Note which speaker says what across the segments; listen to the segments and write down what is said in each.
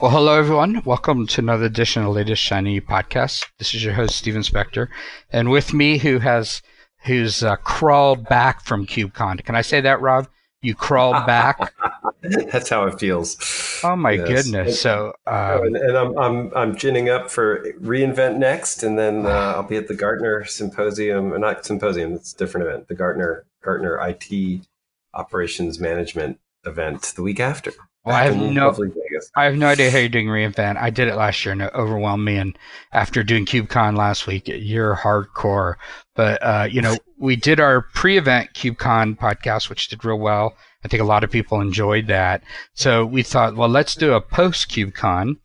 Speaker 1: Well, hello everyone. Welcome to another edition of the latest Shiny podcast. This is your host Steven Spector, and with me, who has who's uh, crawled back from KubeCon. Can I say that, Rob? You crawled back.
Speaker 2: That's how it feels.
Speaker 1: Oh my yes. goodness! So,
Speaker 2: um, and, and, I'm I'm I'm ginning up for reInvent next, and then uh, I'll be at the Gartner Symposium, or not symposium. It's a different event. The Gartner Gartner IT Operations Management event the week after.
Speaker 1: Well, I have no, I have no idea how you're doing reInvent. I did it last year and it overwhelmed me. And after doing KubeCon last week, you're hardcore. But uh, you know, we did our pre-event KubeCon podcast, which did real well. I think a lot of people enjoyed that. So we thought, well, let's do a post KubeCon.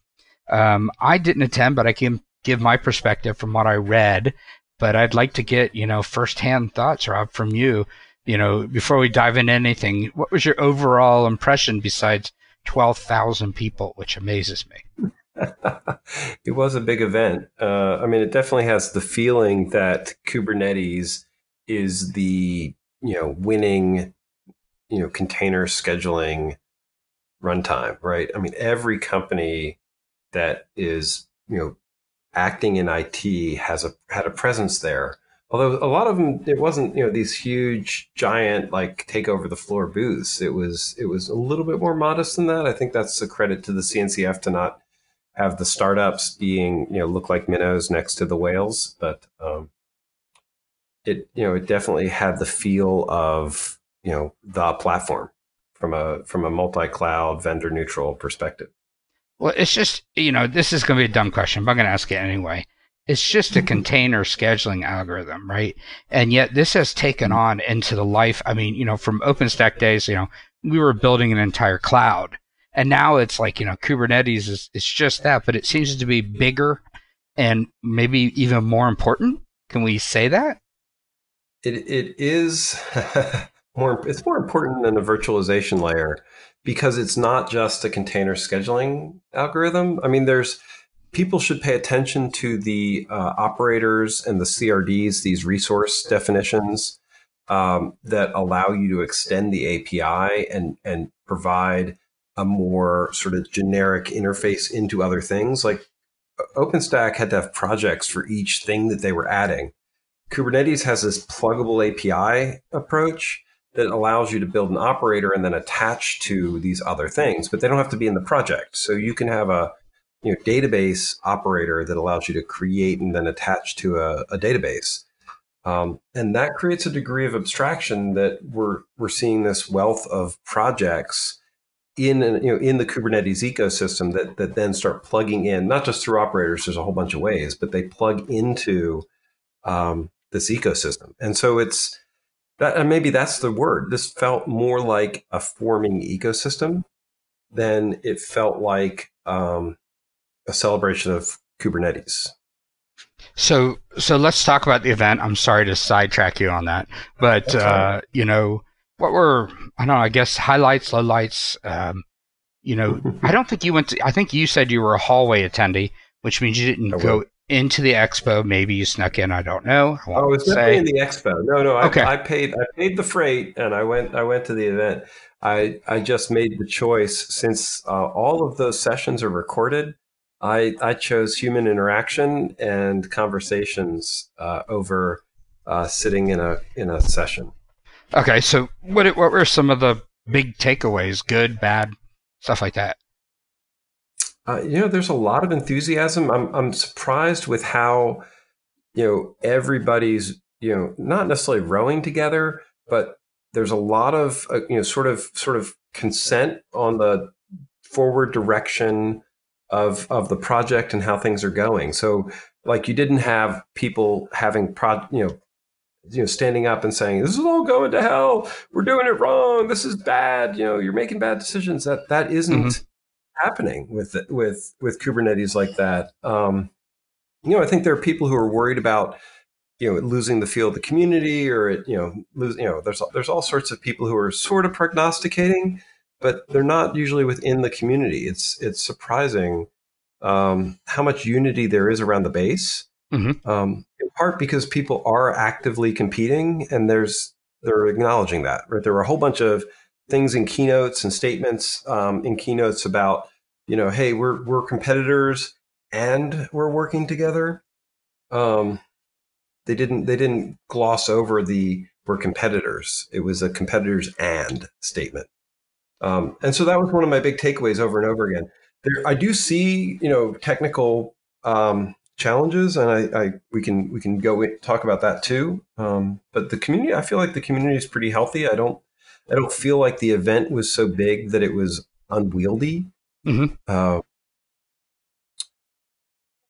Speaker 1: Um, I didn't attend, but I can give my perspective from what I read. But I'd like to get you know firsthand thoughts, Rob, from you. You know, before we dive into anything, what was your overall impression besides 12,000 people, which amazes me.
Speaker 2: it was a big event. Uh, I mean, it definitely has the feeling that Kubernetes is the you know winning you know container scheduling runtime, right? I mean, every company that is you know acting in IT has a had a presence there although a lot of them it wasn't you know these huge giant like take over the floor booths. It was it was a little bit more modest than that. I think that's a credit to the cncf to not have the startups being you know look like minnows next to the whales. But um, it you know it definitely had the feel of you know the platform from a from a multi-cloud vendor neutral perspective.
Speaker 1: Well it's just you know this is going to be a dumb question but i'm going to ask it anyway it's just a mm-hmm. container scheduling algorithm, right? And yet this has taken mm-hmm. on into the life. I mean, you know, from OpenStack days, you know, we were building an entire cloud. And now it's like, you know, Kubernetes is it's just that, but it seems to be bigger and maybe even more important. Can we say that?
Speaker 2: It it is more it's more important than a virtualization layer because it's not just a container scheduling algorithm. I mean, there's people should pay attention to the uh, operators and the CRDs, these resource definitions um, that allow you to extend the API and and provide a more sort of generic interface into other things. Like OpenStack had to have projects for each thing that they were adding. Kubernetes has this pluggable API approach that allows you to build an operator and then attach to these other things, but they don't have to be in the project. So you can have a you know, database operator that allows you to create and then attach to a, a database. Um, and that creates a degree of abstraction that we're we're seeing this wealth of projects in you know in the Kubernetes ecosystem that that then start plugging in not just through operators. There's a whole bunch of ways, but they plug into um, this ecosystem, and so it's that and maybe that's the word. This felt more like a forming ecosystem than it felt like um, a celebration of Kubernetes.
Speaker 1: So, so let's talk about the event. I'm sorry to sidetrack you on that, but uh, you know, what were I don't know? I guess highlights, lowlights. Um, you know, I don't think you went. To, I think you said you were a hallway attendee, which means you didn't go into the expo. Maybe you snuck in. I don't know.
Speaker 2: I oh, was definitely in the expo. No, no. I, okay. I paid. I paid the freight, and I went. I went to the event. I I just made the choice since uh, all of those sessions are recorded. I, I chose human interaction and conversations uh, over uh, sitting in a in a session.
Speaker 1: Okay, so what what were some of the big takeaways? Good, bad, stuff like that.
Speaker 2: Uh, you know, there's a lot of enthusiasm. I'm I'm surprised with how you know everybody's you know not necessarily rowing together, but there's a lot of uh, you know sort of sort of consent on the forward direction of of the project and how things are going. So like you didn't have people having pro you know you know standing up and saying this is all going to hell. We're doing it wrong. This is bad. You know you're making bad decisions. That that isn't mm-hmm. happening with with with kubernetes like that. Um you know i think there are people who are worried about you know losing the feel of the community or it, you know lose you know there's there's all sorts of people who are sort of prognosticating but they're not usually within the community. It's it's surprising um, how much unity there is around the base. Mm-hmm. Um, in part because people are actively competing, and there's they're acknowledging that. Right, there were a whole bunch of things in keynotes and statements um, in keynotes about you know, hey, we're we're competitors and we're working together. Um, they didn't they didn't gloss over the we're competitors. It was a competitors and statement. Um, and so that was one of my big takeaways over and over again. There, I do see, you know, technical um, challenges, and I, I, we can we can go talk about that too. Um, but the community, I feel like the community is pretty healthy. I don't I don't feel like the event was so big that it was unwieldy. Mm-hmm. Uh,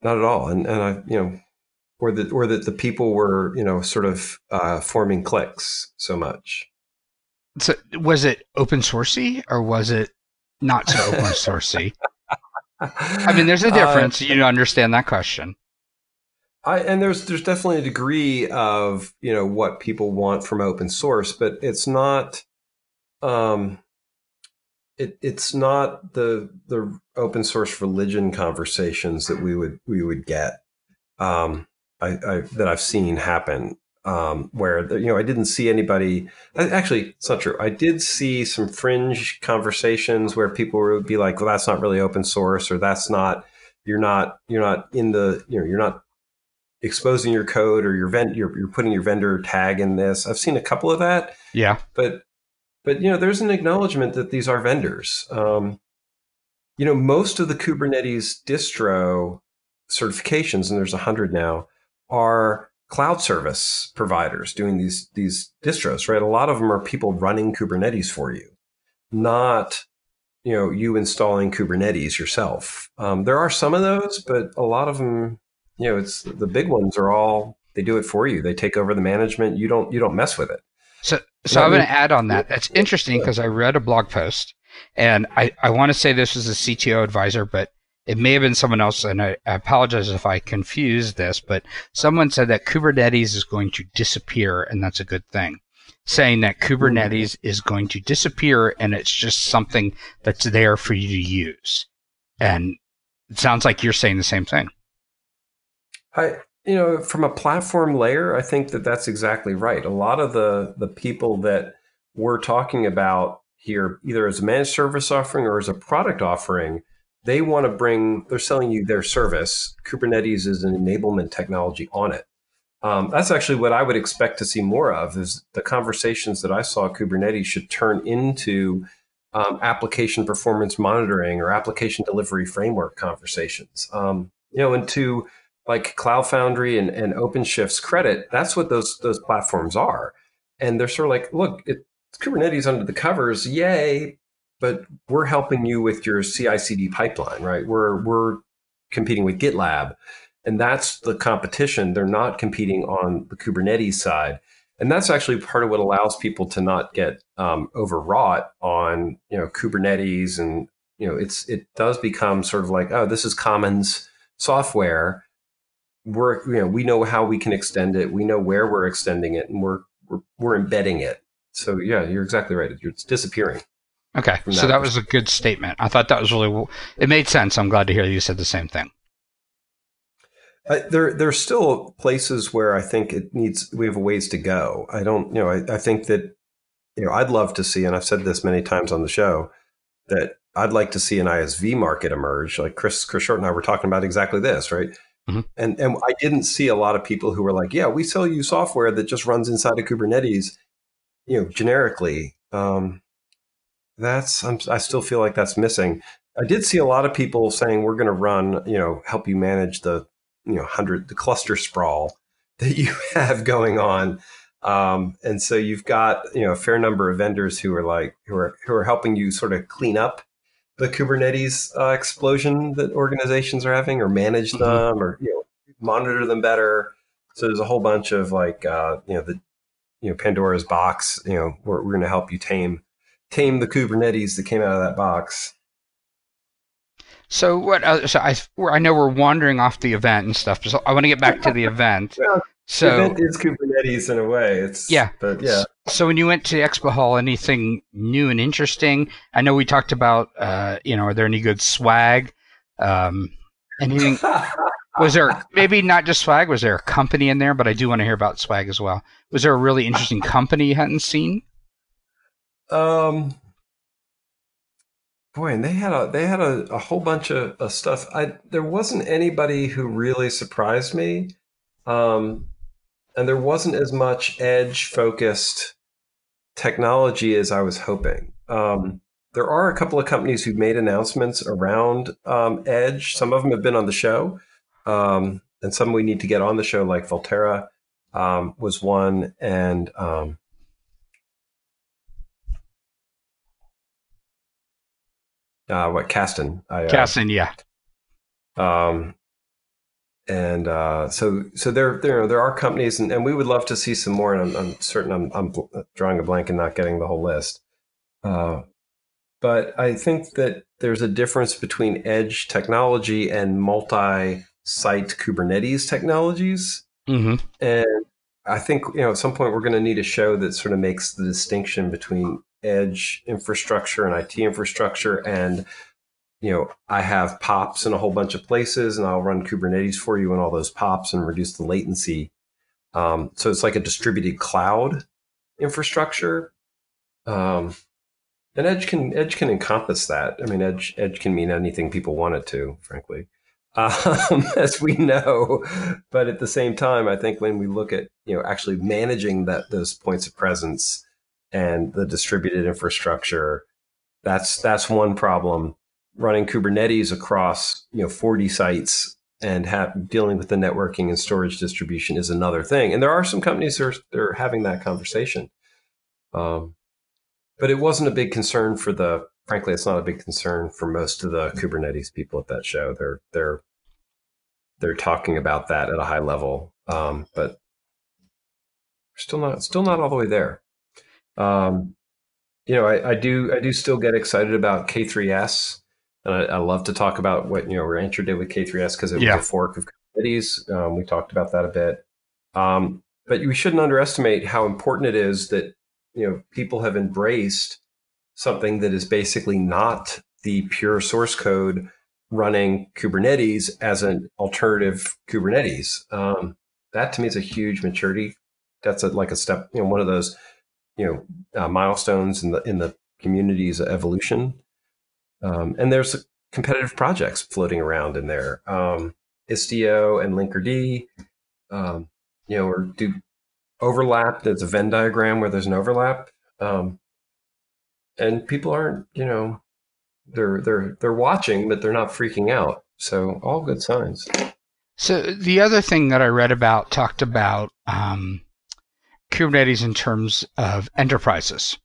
Speaker 2: not at all. And and I you know, or that or that the people were you know sort of uh, forming cliques so much.
Speaker 1: So was it open sourcey or was it not so open sourcey? I mean, there's a uh, difference. Uh, you understand that question.
Speaker 2: I, and there's there's definitely a degree of you know what people want from open source, but it's not. Um, it, it's not the the open source religion conversations that we would we would get um, I, I, that I've seen happen um, where the, you know I didn't see anybody. Actually, it's not true. I did see some fringe conversations where people would be like, "Well, that's not really open source," or "That's not you're not you're not in the you know you're not exposing your code or your vent you're, you're putting your vendor tag in this." I've seen a couple of that.
Speaker 1: Yeah,
Speaker 2: but but you know there's an acknowledgement that these are vendors. Um, you know, most of the Kubernetes distro certifications, and there's a hundred now, are cloud service providers doing these these distros, right? A lot of them are people running Kubernetes for you, not you know you installing Kubernetes yourself. Um, there are some of those, but a lot of them, you know, it's the big ones are all they do it for you. They take over the management. You don't you don't mess with it.
Speaker 1: So so I'm going to add on that. That's interesting because I read a blog post, and I I want to say this was a CTO advisor, but it may have been someone else, and I, I, apologize if I confused this, but someone said that Kubernetes is going to disappear, and that's a good thing. Saying that Kubernetes mm-hmm. is going to disappear and it's just something that's there for you to use. And it sounds like you're saying the same thing.
Speaker 2: I, you know, from a platform layer, I think that that's exactly right. A lot of the the people that we're talking about here, either as a managed service offering or as a product offering, they want to bring, they're selling you their service. Kubernetes is an enablement technology on it. Um, that's actually what I would expect to see more of is the conversations that I saw Kubernetes should turn into um, application performance monitoring or application delivery framework conversations. Um, you know, and to like Cloud Foundry and, and OpenShift's credit, that's what those those platforms are. And they're sort of like, look, it's Kubernetes under the covers, yay, but we're helping you with your CI/CD pipeline, right? We're we're competing with GitLab, and that's the competition. They're not competing on the Kubernetes side, and that's actually part of what allows people to not get um, overwrought on you know Kubernetes, and you know it's it does become sort of like oh this is Commons software. We're you know we know how we can extend it, we know where we're extending it, and we're we're, we're embedding it. So yeah, you're exactly right. It's disappearing.
Speaker 1: Okay, so that was a good statement. I thought that was really it made sense. I'm glad to hear you said the same thing.
Speaker 2: Uh, there, there's still places where I think it needs. We have a ways to go. I don't, you know, I, I think that, you know, I'd love to see, and I've said this many times on the show, that I'd like to see an ISV market emerge. Like Chris, Chris Short and I were talking about exactly this, right? Mm-hmm. And and I didn't see a lot of people who were like, yeah, we sell you software that just runs inside of Kubernetes, you know, generically. Um, that's I'm, I still feel like that's missing. I did see a lot of people saying we're going to run, you know, help you manage the, you know, hundred the cluster sprawl that you have going on. Um, and so you've got, you know, a fair number of vendors who are like who are who are helping you sort of clean up the Kubernetes uh, explosion that organizations are having, or manage mm-hmm. them, or you know, monitor them better. So there's a whole bunch of like, uh, you know, the you know Pandora's box. You know, we're, we're going to help you tame tame the Kubernetes that came out of that box.
Speaker 1: So what? Uh, so I I know we're wandering off the event and stuff. So I want to get back to the event. well, so
Speaker 2: the event is Kubernetes in a way. It's
Speaker 1: yeah,
Speaker 2: but yeah.
Speaker 1: So when you went to Expo Hall, anything new and interesting? I know we talked about. Uh, you know, are there any good swag? Um, anything? was there maybe not just swag? Was there a company in there? But I do want to hear about swag as well. Was there a really interesting company you hadn't seen?
Speaker 2: Um, boy, and they had a they had a, a whole bunch of, of, stuff. I there wasn't anybody who really surprised me, um, and there wasn't as much edge focused technology as I was hoping. Um, there are a couple of companies who've made announcements around um, edge. Some of them have been on the show, um, and some we need to get on the show, like Volterra um, was one, and um, uh, what Kasten?
Speaker 1: I, uh, yeah.
Speaker 2: Um, and uh, so so there there there are companies, and, and we would love to see some more. And I'm, I'm certain I'm, I'm, drawing a blank and not getting the whole list. Uh, but I think that there's a difference between edge technology and multi-site Kubernetes technologies. Mm-hmm. And I think you know at some point we're going to need a show that sort of makes the distinction between edge infrastructure and IT infrastructure and you know I have pops in a whole bunch of places and I'll run Kubernetes for you in all those pops and reduce the latency. Um, so it's like a distributed cloud infrastructure. Um, and edge can edge can encompass that. I mean, edge edge can mean anything people want it to, frankly, um, as we know. But at the same time, I think when we look at you know actually managing that those points of presence and the distributed infrastructure, that's that's one problem. Running Kubernetes across you know 40 sites and dealing with the networking and storage distribution is another thing. And there are some companies that are, that are having that conversation. Um, but it wasn't a big concern for the. Frankly, it's not a big concern for most of the Kubernetes people at that show. They're they're they're talking about that at a high level, um, but still not still not all the way there. Um, you know, I, I, do I do still get excited about K3S, and I, I, love to talk about what you know Rancher did with K3S because it was a fork of Kubernetes. Um, we talked about that a bit, um, but we shouldn't underestimate how important it is that you know people have embraced something that is basically not the pure source code running Kubernetes as an alternative Kubernetes. Um, that to me is a huge maturity. That's a, like a step, you know, one of those, you know, uh, milestones in the in the community's evolution. Um, and there's competitive projects floating around in there. Um, Istio and Linkerd, um, you know, or do overlap. There's a Venn diagram where there's an overlap, um, and people aren't, you know, they're they're they're watching, but they're not freaking out. So all good signs.
Speaker 1: So the other thing that I read about talked about um, Kubernetes in terms of enterprises,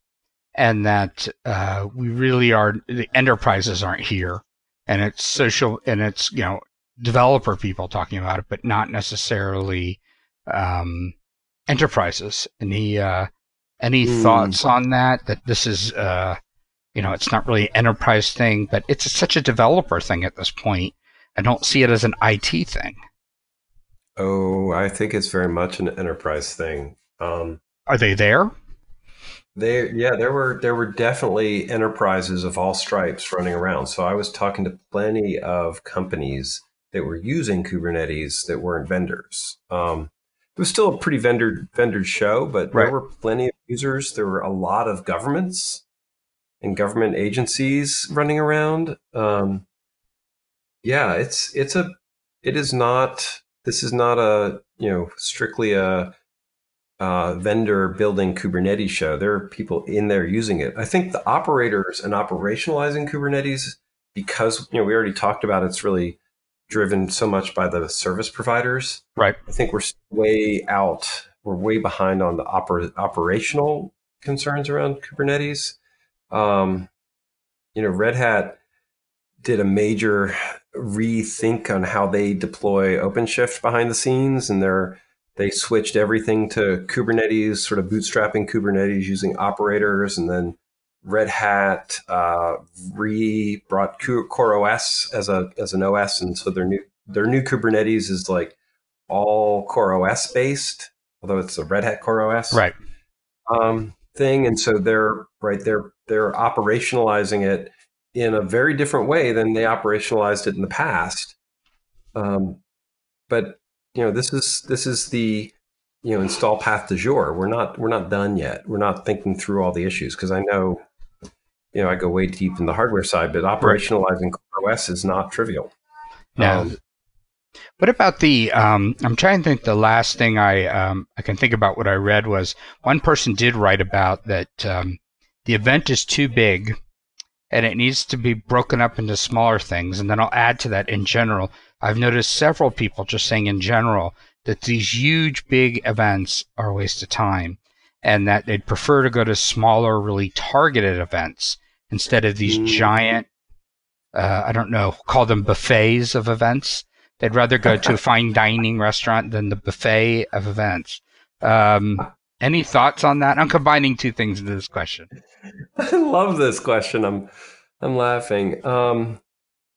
Speaker 1: and that uh, we really are the enterprises aren't here, and it's social and it's you know developer people talking about it, but not necessarily um, enterprises. Any uh, any mm. thoughts on that? That this is uh, you know it's not really an enterprise thing, but it's such a developer thing at this point. I don't see it as an IT thing.
Speaker 2: Oh, I think it's very much an enterprise thing. Um,
Speaker 1: Are they there?
Speaker 2: They yeah, there were there were definitely enterprises of all stripes running around. So I was talking to plenty of companies that were using Kubernetes that weren't vendors. Um, it was still a pretty vendor vendor show, but right. there were plenty of users. There were a lot of governments and government agencies running around. Um, yeah, it's it's a it is not this is not a you know strictly a uh, vendor building Kubernetes show. There are people in there using it. I think the operators and operationalizing Kubernetes because you know we already talked about it's really driven so much by the service providers.
Speaker 1: Right.
Speaker 2: I think we're way out. We're way behind on the oper- operational concerns around Kubernetes. Um, you know, Red Hat did a major rethink on how they deploy OpenShift behind the scenes, and they're they switched everything to Kubernetes, sort of bootstrapping Kubernetes using operators, and then Red Hat uh, re brought CoreOS as a as an OS, and so their new their new Kubernetes is like all CoreOS based, although it's a Red Hat CoreOS
Speaker 1: right
Speaker 2: um, thing, and so they're right they're they're operationalizing it in a very different way than they operationalized it in the past. Um, but you know this is this is the you know install path du jour. We're not we're not done yet. We're not thinking through all the issues because I know you know, I go way deep in the hardware side, but operationalizing OS is not trivial.
Speaker 1: No. Um, what about the? Um, I'm trying to think. The last thing I um, I can think about what I read was one person did write about that um, the event is too big, and it needs to be broken up into smaller things. And then I'll add to that in general. I've noticed several people just saying in general that these huge big events are a waste of time, and that they'd prefer to go to smaller, really targeted events instead of these mm. giant. Uh, I don't know, call them buffets of events They'd rather go to a fine dining restaurant than the buffet of events. Um, any thoughts on that? I'm combining two things into this question.
Speaker 2: I love this question. I'm I'm laughing. Um,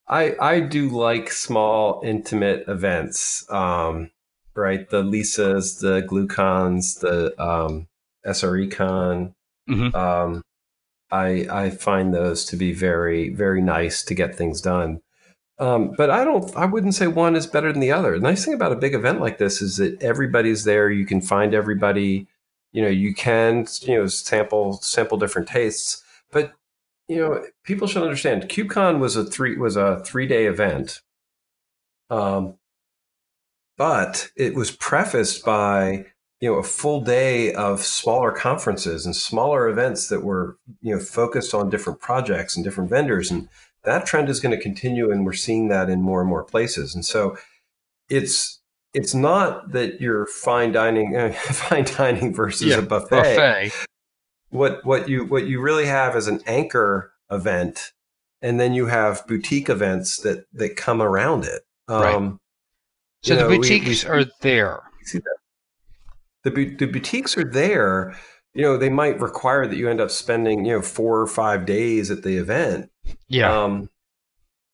Speaker 2: I I do like small, intimate events. Um, right, the Lisas, the GlueCons, the um, SRECon. Mm-hmm. Um, I I find those to be very very nice to get things done. Um, but I don't. I wouldn't say one is better than the other. The nice thing about a big event like this is that everybody's there. You can find everybody. You know, you can you know sample sample different tastes. But you know, people should understand. KubeCon was a three was a three day event. Um, but it was prefaced by you know a full day of smaller conferences and smaller events that were you know focused on different projects and different vendors and that trend is going to continue and we're seeing that in more and more places and so it's it's not that you're fine dining uh, fine dining versus yeah, a buffet. buffet what what you what you really have is an anchor event and then you have boutique events that that come around it um,
Speaker 1: right. so the know, boutiques we, we, are there
Speaker 2: the, the boutiques are there you know they might require that you end up spending you know four or five days at the event
Speaker 1: yeah. Um,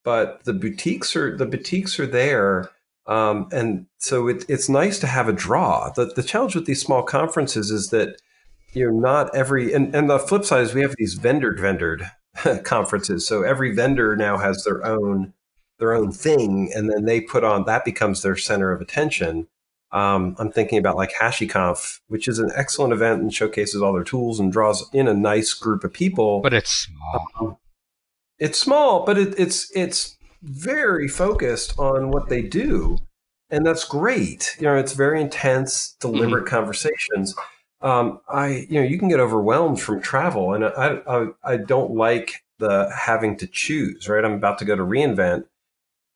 Speaker 2: but the boutiques are the boutiques are there. Um, and so it, it's nice to have a draw. The, the challenge with these small conferences is that you're not every and, and the flip side is we have these vendor vendored conferences. So every vendor now has their own their own thing, and then they put on that becomes their center of attention. Um, I'm thinking about like HashiConf, which is an excellent event and showcases all their tools and draws in a nice group of people.
Speaker 1: But it's small. Um,
Speaker 2: it's small, but it, it's it's very focused on what they do, and that's great. You know, it's very intense, deliberate mm-hmm. conversations. Um, I you know you can get overwhelmed from travel, and I, I I don't like the having to choose. Right, I'm about to go to reInvent,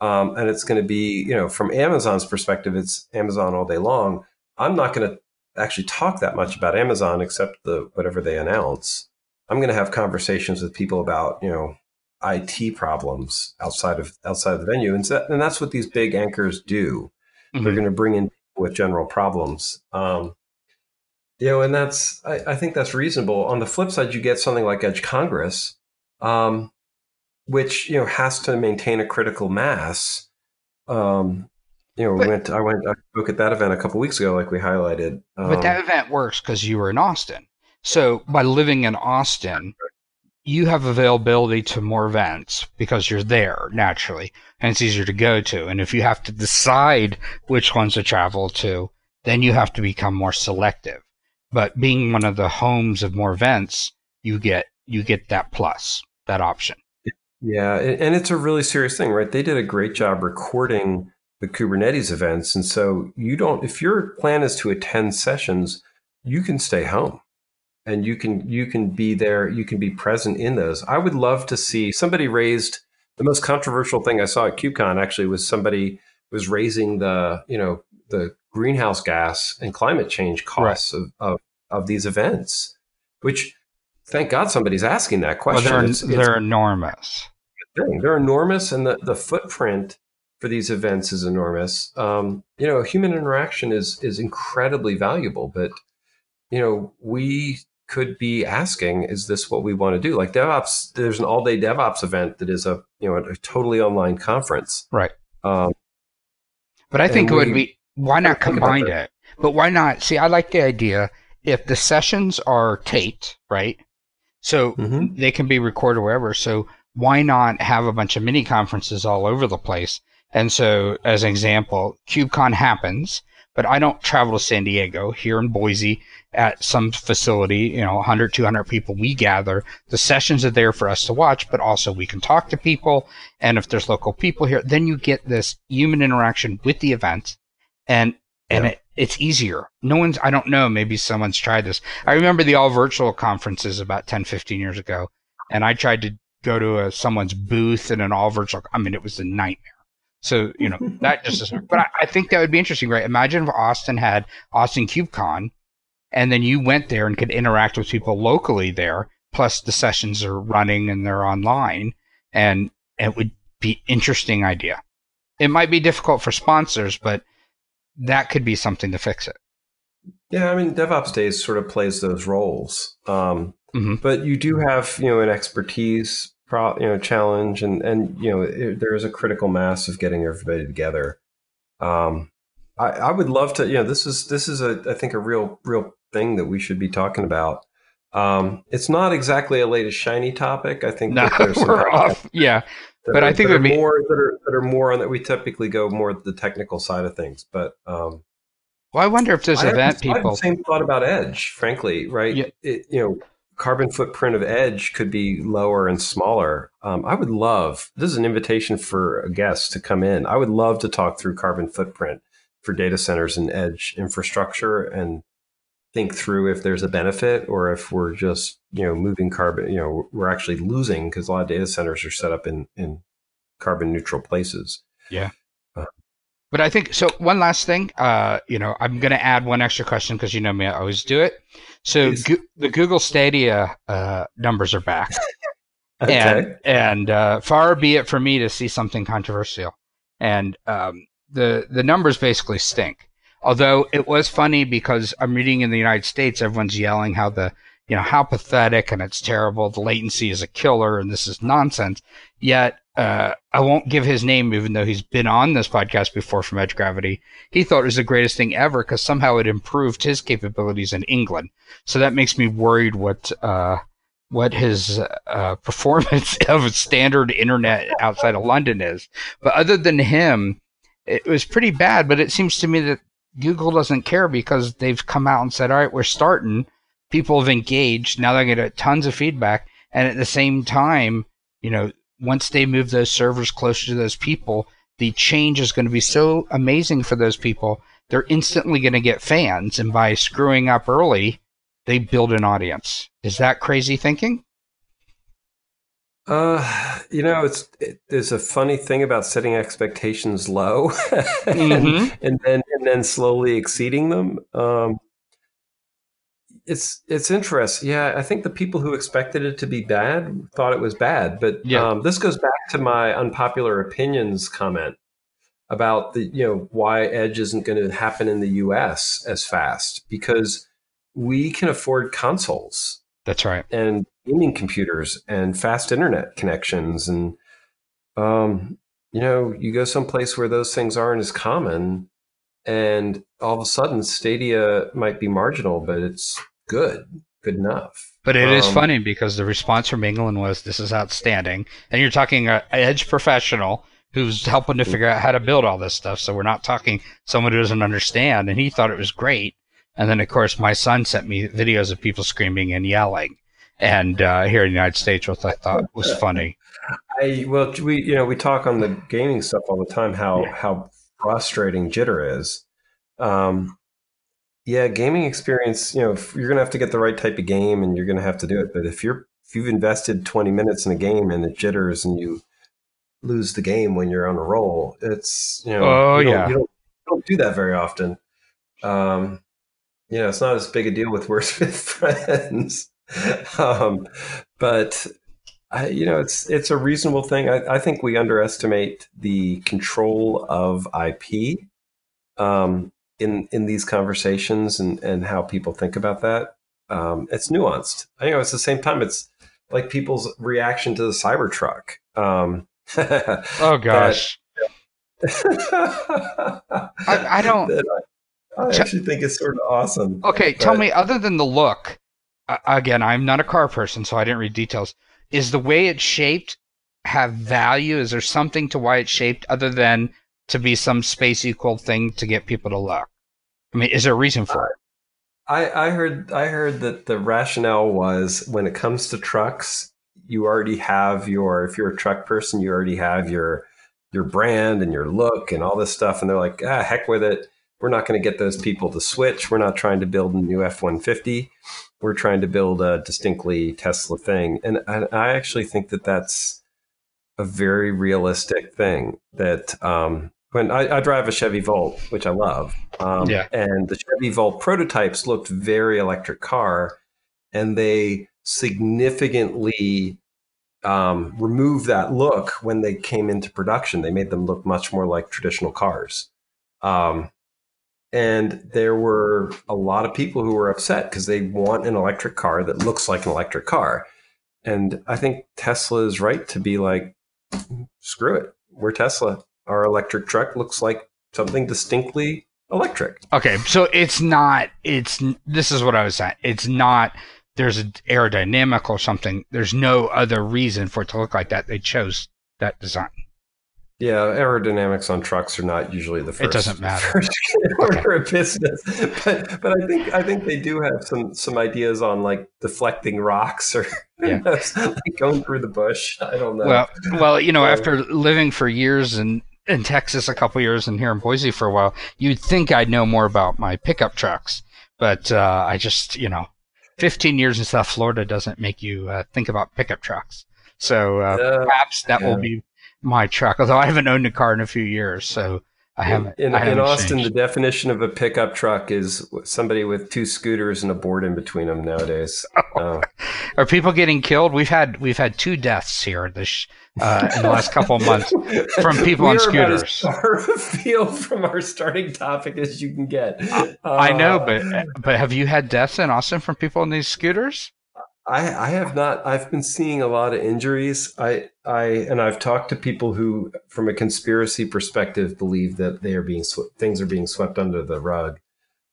Speaker 2: um, and it's going to be you know from Amazon's perspective, it's Amazon all day long. I'm not going to actually talk that much about Amazon except the whatever they announce. I'm going to have conversations with people about you know IT problems outside of outside of the venue, and, so, and that's what these big anchors do. Mm-hmm. They're going to bring in with general problems. Um, you know, and that's I, I, think that's reasonable. On the flip side, you get something like Edge Congress, um, which you know has to maintain a critical mass. Um, you know, but, we went. I went. I spoke at that event a couple weeks ago, like we highlighted.
Speaker 1: but that um, event works because you were in Austin. So by living in Austin, you have availability to more events because you're there naturally and it's easier to go to. And if you have to decide which ones to travel to, then you have to become more selective. But being one of the homes of more events, you get you get that plus, that option.
Speaker 2: Yeah, and it's a really serious thing, right? They did a great job recording the Kubernetes events. And so you don't if your plan is to attend sessions, you can stay home and you can you can be there you can be present in those. I would love to see somebody raised the most controversial thing i saw at kubecon actually was somebody was raising the you know the greenhouse gas and climate change costs right. of, of, of these events which thank god somebody's asking that question.
Speaker 1: well, they're, it's, they're it's, enormous
Speaker 2: they're enormous and the, the footprint for these events is enormous. Um, you know human interaction is is incredibly valuable but you know we could be asking, is this what we want to do? Like DevOps, there's an all day DevOps event that is a you know a, totally online conference,
Speaker 1: right? Um, but I think it would be why not combine it? But why not? See, I like the idea if the sessions are taped, right? So mm-hmm. they can be recorded wherever. So why not have a bunch of mini conferences all over the place? And so, as an example, KubeCon happens, but I don't travel to San Diego here in Boise at some facility, you know, 100, 200 people, we gather. The sessions are there for us to watch, but also we can talk to people. And if there's local people here, then you get this human interaction with the event and, and yeah. it, it's easier. No one's, I don't know, maybe someone's tried this. I remember the all virtual conferences about 10, 15 years ago, and I tried to go to a, someone's booth in an all virtual, I mean, it was a nightmare. So, you know, that just is, but I, I, think that would be interesting, right? Imagine if Austin had Austin KubeCon and then you went there and could interact with people locally there. Plus, the sessions are running and they're online, and it would be interesting idea. It might be difficult for sponsors, but that could be something to fix it.
Speaker 2: Yeah, I mean, DevOps Days sort of plays those roles, um, mm-hmm. but you do have you know an expertise pro, you know challenge, and and you know it, there is a critical mass of getting everybody together. Um, I, I would love to. You know, this is this is a I think a real real thing that we should be talking about. Um, it's not exactly a latest shiny topic. I think
Speaker 1: no, we're off. Yeah, but
Speaker 2: are,
Speaker 1: I think
Speaker 2: it would
Speaker 1: be
Speaker 2: more that are that are more on that. We typically go more the technical side of things, but um,
Speaker 1: well, I wonder if there's event people. I have
Speaker 2: the same thought about Edge, frankly. Right? Yeah. It, you know, carbon footprint of Edge could be lower and smaller. Um, I would love. This is an invitation for a guest to come in. I would love to talk through carbon footprint for data centers and edge infrastructure and think through if there's a benefit or if we're just you know moving carbon you know we're actually losing because a lot of data centers are set up in in carbon neutral places
Speaker 1: yeah but i think so one last thing uh you know i'm going to add one extra question because you know me i always do it so go- the google stadia uh numbers are back okay. and and uh far be it for me to see something controversial and um the the numbers basically stink Although it was funny because I'm reading in the United States, everyone's yelling how the, you know, how pathetic and it's terrible. The latency is a killer and this is nonsense. Yet, uh, I won't give his name, even though he's been on this podcast before from Edge Gravity. He thought it was the greatest thing ever because somehow it improved his capabilities in England. So that makes me worried what, uh, what his uh, performance of standard internet outside of London is. But other than him, it was pretty bad. But it seems to me that Google doesn't care because they've come out and said, all right, we're starting. People have engaged. Now they're getting tons of feedback. And at the same time, you know, once they move those servers closer to those people, the change is going to be so amazing for those people. They're instantly going to get fans. And by screwing up early, they build an audience. Is that crazy thinking?
Speaker 2: Uh, you know, it's it, there's a funny thing about setting expectations low, and, mm-hmm. and, then and then slowly exceeding them. Um, it's it's interesting. Yeah, I think the people who expected it to be bad thought it was bad. But yeah. um, this goes back to my unpopular opinions comment about the you know why Edge isn't going to happen in the U.S. as fast because we can afford consoles.
Speaker 1: That's right.
Speaker 2: And gaming computers and fast internet connections and um, you know you go someplace where those things aren't as common and all of a sudden stadia might be marginal but it's good good enough
Speaker 1: but it um, is funny because the response from england was this is outstanding and you're talking an edge professional who's helping to figure out how to build all this stuff so we're not talking someone who doesn't understand and he thought it was great and then of course my son sent me videos of people screaming and yelling and uh, here in the United States, which I thought was funny.
Speaker 2: I well, we you know we talk on the gaming stuff all the time how yeah. how frustrating jitter is. Um, yeah, gaming experience. You know, you're gonna have to get the right type of game, and you're gonna have to do it. But if you're if you've invested 20 minutes in a game and it jitters and you lose the game when you're on a roll, it's you know,
Speaker 1: oh
Speaker 2: you
Speaker 1: yeah,
Speaker 2: you don't, you don't do that very often. Um, you know, it's not as big a deal with worse with friends. um, but I, you know, it's it's a reasonable thing. I, I, think we underestimate the control of IP um, in in these conversations and and how people think about that. Um, it's nuanced. I know it's the same time. It's like people's reaction to the Cybertruck. Um,
Speaker 1: oh gosh. I, I, don't.
Speaker 2: I, I actually think it's sort of awesome.
Speaker 1: Okay, but, tell me. Other than the look, again, I'm not a car person, so I didn't read details. Is the way it's shaped have value? Is there something to why it's shaped other than to be some space equal thing to get people to look? I mean, is there a reason for it?
Speaker 2: I, I heard I heard that the rationale was when it comes to trucks, you already have your if you're a truck person, you already have your your brand and your look and all this stuff, and they're like, ah, heck with it. We're not going to get those people to switch. We're not trying to build a new F one fifty. We're trying to build a distinctly Tesla thing, and I, I actually think that that's a very realistic thing. That um, when I, I, drive a Chevy Volt, which I love, um, yeah. and the Chevy Volt prototypes looked very electric car, and they significantly um, removed that look when they came into production. They made them look much more like traditional cars. Um, and there were a lot of people who were upset because they want an electric car that looks like an electric car. And I think Tesla is right to be like, screw it. We're Tesla. Our electric truck looks like something distinctly electric.
Speaker 1: Okay, so it's not. It's this is what I was saying. It's not. There's an aerodynamic or something. There's no other reason for it to look like that. They chose that design.
Speaker 2: Yeah, aerodynamics on trucks are not usually the first.
Speaker 1: It doesn't matter. First
Speaker 2: order okay. of business, but but I think I think they do have some some ideas on like deflecting rocks or yeah. like going through the bush. I don't know.
Speaker 1: Well, well, you know, after living for years and in Texas a couple years and here in Boise for a while, you'd think I'd know more about my pickup trucks. But uh, I just, you know, 15 years in South Florida doesn't make you uh, think about pickup trucks. So uh, perhaps that yeah. will be my truck, although I haven't owned a car in a few years. So I haven't.
Speaker 2: In,
Speaker 1: I haven't
Speaker 2: in Austin,
Speaker 1: changed.
Speaker 2: the definition of a pickup truck is somebody with two scooters and a board in between them nowadays.
Speaker 1: Uh, Are people getting killed? We've had we've had two deaths here this uh, in the last couple of months from people on scooters. About as
Speaker 2: far afield from our starting topic as you can get.
Speaker 1: Uh, I know, but but have you had deaths in Austin from people on these scooters?
Speaker 2: I, I have not. I've been seeing a lot of injuries. I, I, and I've talked to people who, from a conspiracy perspective, believe that they are being sw- things are being swept under the rug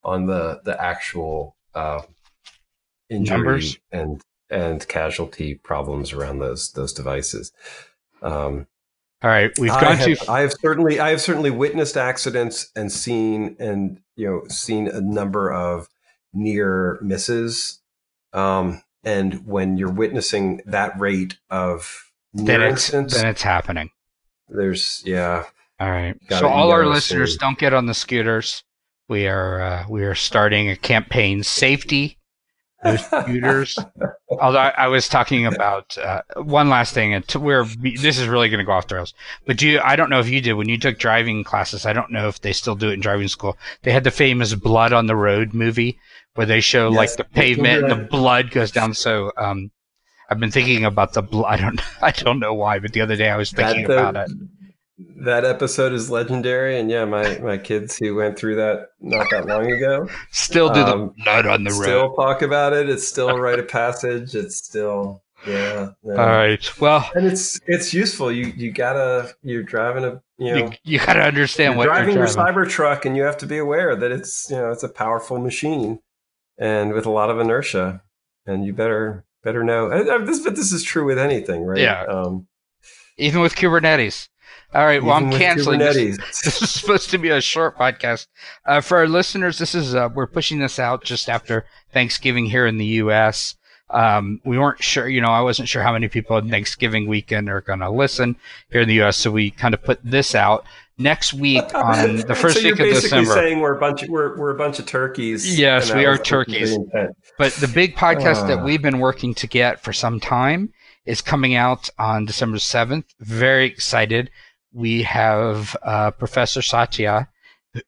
Speaker 2: on the the actual uh, injury Numbers. and and casualty problems around those those devices. Um,
Speaker 1: All right, we've gone
Speaker 2: have,
Speaker 1: to.
Speaker 2: I have certainly I have certainly witnessed accidents and seen and you know seen a number of near misses. Um, and when you're witnessing that rate of
Speaker 1: then it's, incidents, then it's happening.
Speaker 2: There's yeah.
Speaker 1: All right. So all our listeners, don't get on the scooters. We are uh, we are starting a campaign. Safety, no scooters. Although I, I, was talking about uh, one last thing, and where this is really going to go off the rails. But do you? I don't know if you did when you took driving classes. I don't know if they still do it in driving school. They had the famous "Blood on the Road" movie where they show yes, like the pavement and the blood goes down. So um, I've been thinking about the blood. I don't I don't know why, but the other day I was thinking that, about it.
Speaker 2: That episode is legendary, and yeah, my my kids who went through that not that long ago
Speaker 1: still do um, the blood on the road.
Speaker 2: Still talk about it. It's still a rite of passage. It's still yeah,
Speaker 1: yeah. All right. Well,
Speaker 2: and it's it's useful. You you gotta you're driving a you know
Speaker 1: you, you gotta understand
Speaker 2: what
Speaker 1: driving
Speaker 2: you're driving your Cybertruck, and you have to be aware that it's you know it's a powerful machine and with a lot of inertia. And you better better know. this, but this is true with anything, right?
Speaker 1: Yeah. Um, Even with Kubernetes. All right. Well, I'm canceling this. This is supposed to be a short podcast. Uh, for our listeners, this is uh, we're pushing this out just after Thanksgiving here in the U.S. Um, we weren't sure, you know, I wasn't sure how many people on Thanksgiving weekend are going to listen here in the U.S. So we kind of put this out next week on the first so week of December.
Speaker 2: Saying we're a bunch of we're, we're a bunch of turkeys.
Speaker 1: Yes, we are turkeys. But the big podcast uh. that ah. we've been working to get for some time is coming out on December seventh. Very excited. We have uh, Professor Satya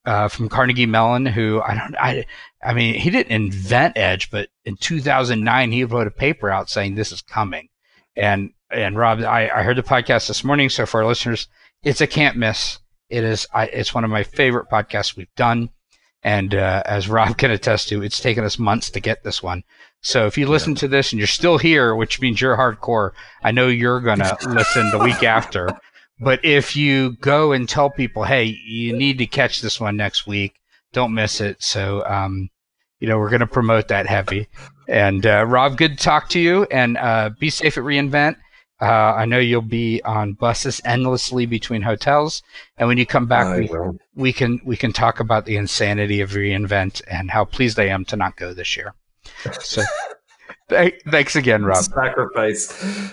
Speaker 1: uh, from Carnegie Mellon, who I don't, I, I mean, he didn't invent Edge, but in 2009 he wrote a paper out saying this is coming. And and Rob, I, I heard the podcast this morning, so for our listeners, it's a can't miss. It is. I, it's one of my favorite podcasts we've done, and uh, as Rob can attest to, it's taken us months to get this one. So if you listen yeah. to this and you're still here, which means you're hardcore, I know you're gonna listen the week after. But if you go and tell people, hey, you need to catch this one next week, don't miss it. So, um, you know, we're going to promote that heavy. And uh, Rob, good to talk to you, and uh, be safe at reInvent. Uh, I know you'll be on buses endlessly between hotels, and when you come back, we, we, can we can talk about the insanity of reInvent and how pleased I am to not go this year. So, th- thanks again, Rob.
Speaker 2: Sacrifice.